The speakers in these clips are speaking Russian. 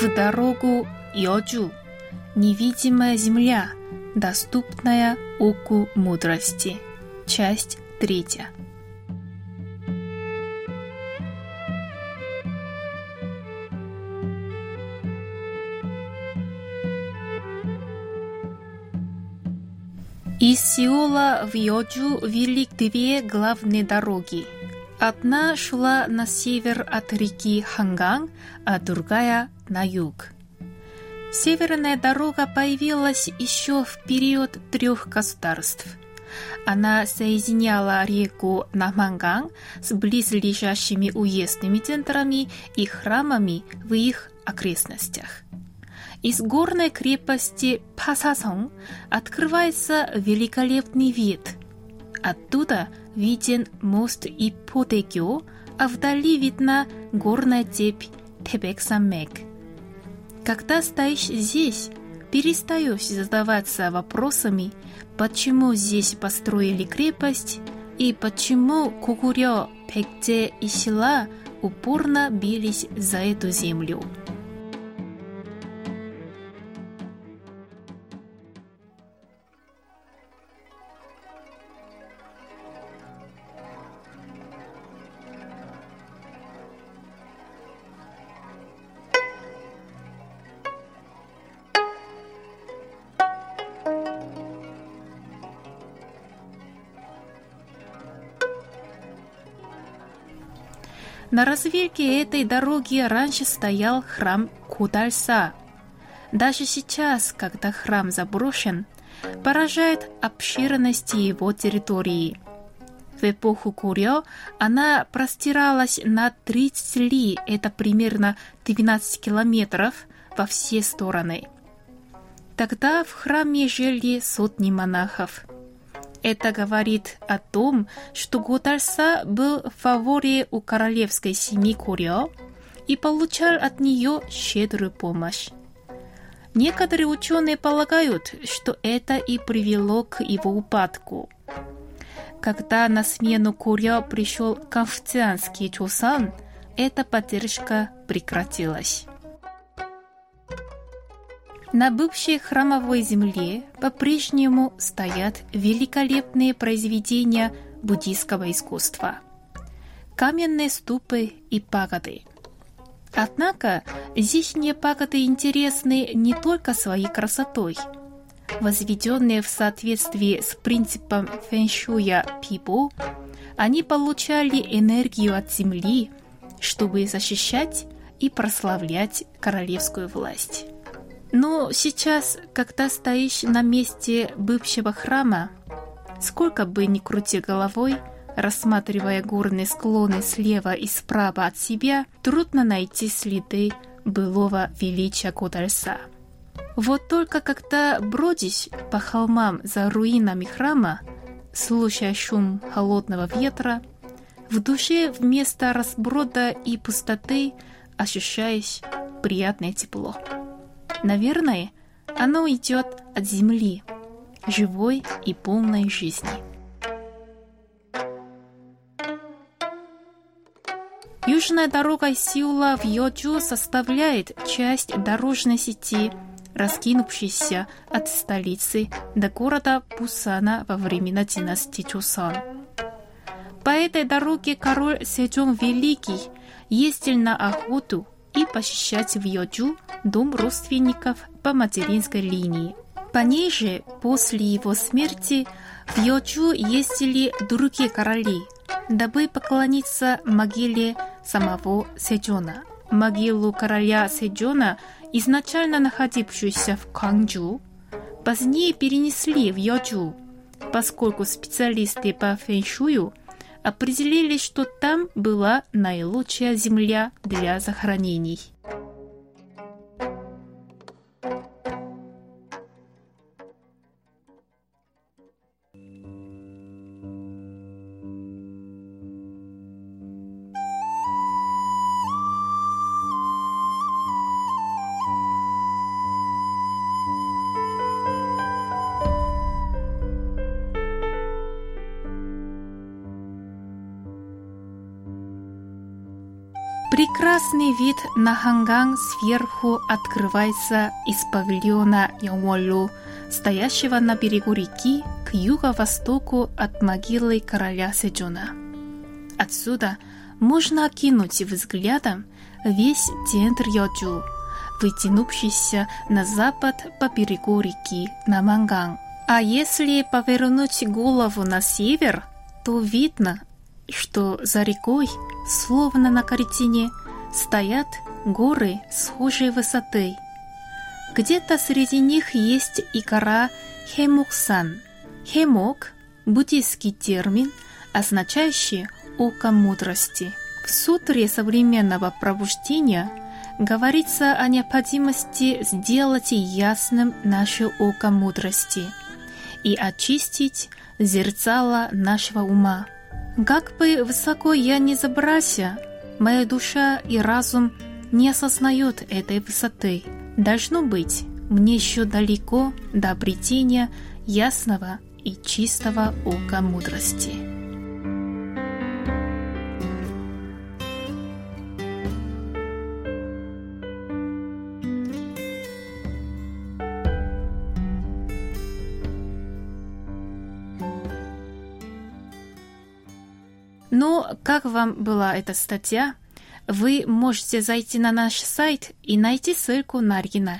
В дорогу Йоджу. Невидимая земля, доступная оку мудрости. Часть третья. Из Сеула в Йоджу вели две главные дороги. Одна шла на север от реки Ханган, а другая на юг. Северная дорога появилась еще в период трех государств. Она соединяла реку Наманган с близлежащими уездными центрами и храмами в их окрестностях. Из горной крепости Пасасон открывается великолепный вид. Оттуда виден мост и Потекё, а вдали видна горная цепь Тебек-Саммек. Когда стоишь здесь, перестаешь задаваться вопросами, почему здесь построили крепость и почему Кукурё, Пекте и Сила упорно бились за эту землю. На развилке этой дороги раньше стоял храм Кудальса. Даже сейчас, когда храм заброшен, поражает обширность его территории. В эпоху Курё она простиралась на 30 ли, это примерно 12 километров, во все стороны. Тогда в храме жили сотни монахов – это говорит о том, что Готарса был в фаворе у королевской семьи Курё и получал от нее щедрую помощь. Некоторые ученые полагают, что это и привело к его упадку. Когда на смену Курё пришел конфуцианский Чосан, эта поддержка прекратилась. На бывшей храмовой земле по-прежнему стоят великолепные произведения буддийского искусства. Каменные ступы и пагоды. Однако здешние пагоды интересны не только своей красотой. Возведенные в соответствии с принципом фэншуя пибу, они получали энергию от земли, чтобы защищать и прославлять королевскую власть. Но сейчас, когда стоишь на месте бывшего храма, сколько бы ни крути головой, рассматривая горные склоны слева и справа от себя, трудно найти следы былого величия Кудальса. Вот только когда бродишь по холмам за руинами храма, слушая шум холодного ветра, в душе вместо разброда и пустоты ощущаешь приятное тепло. Наверное, оно идет от земли, живой и полной жизни. Южная дорога из Сеула в Йоджу составляет часть дорожной сети, раскинувшейся от столицы до города Пусана во времена династии Чосан. По этой дороге король Сэджон Великий ездил на охоту и посещать в Йоджу дом родственников по материнской линии. По после его смерти в Йочу ездили другие короли, дабы поклониться могиле самого Седжона. Могилу короля Седжона, изначально находившуюся в Канджу, позднее перенесли в Йочу, поскольку специалисты по фэншую определили, что там была наилучшая земля для захоронений. Прекрасный вид на Ханган сверху открывается из павильона Ямолу, стоящего на берегу реки к юго-востоку от могилы короля Седжона. Отсюда можно окинуть взглядом весь центр Йоджу, вытянувшийся на запад по берегу реки Наманган. А если повернуть голову на север, то видно, что за рекой, словно на картине, стоят горы схожей высоты. Где-то среди них есть и гора Хемуксан. Хемок – буддийский термин, означающий «око мудрости». В сутре современного пробуждения говорится о необходимости сделать ясным наше око мудрости и очистить зерцало нашего ума – как бы высоко я ни забрался, моя душа и разум не осознают этой высоты. Должно быть, мне еще далеко до обретения ясного и чистого ока мудрости. Но как вам была эта статья? Вы можете зайти на наш сайт и найти ссылку на оригинал.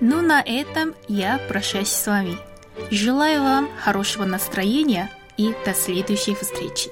Ну, на этом я прощаюсь с вами. Желаю вам хорошего настроения и до следующей встречи.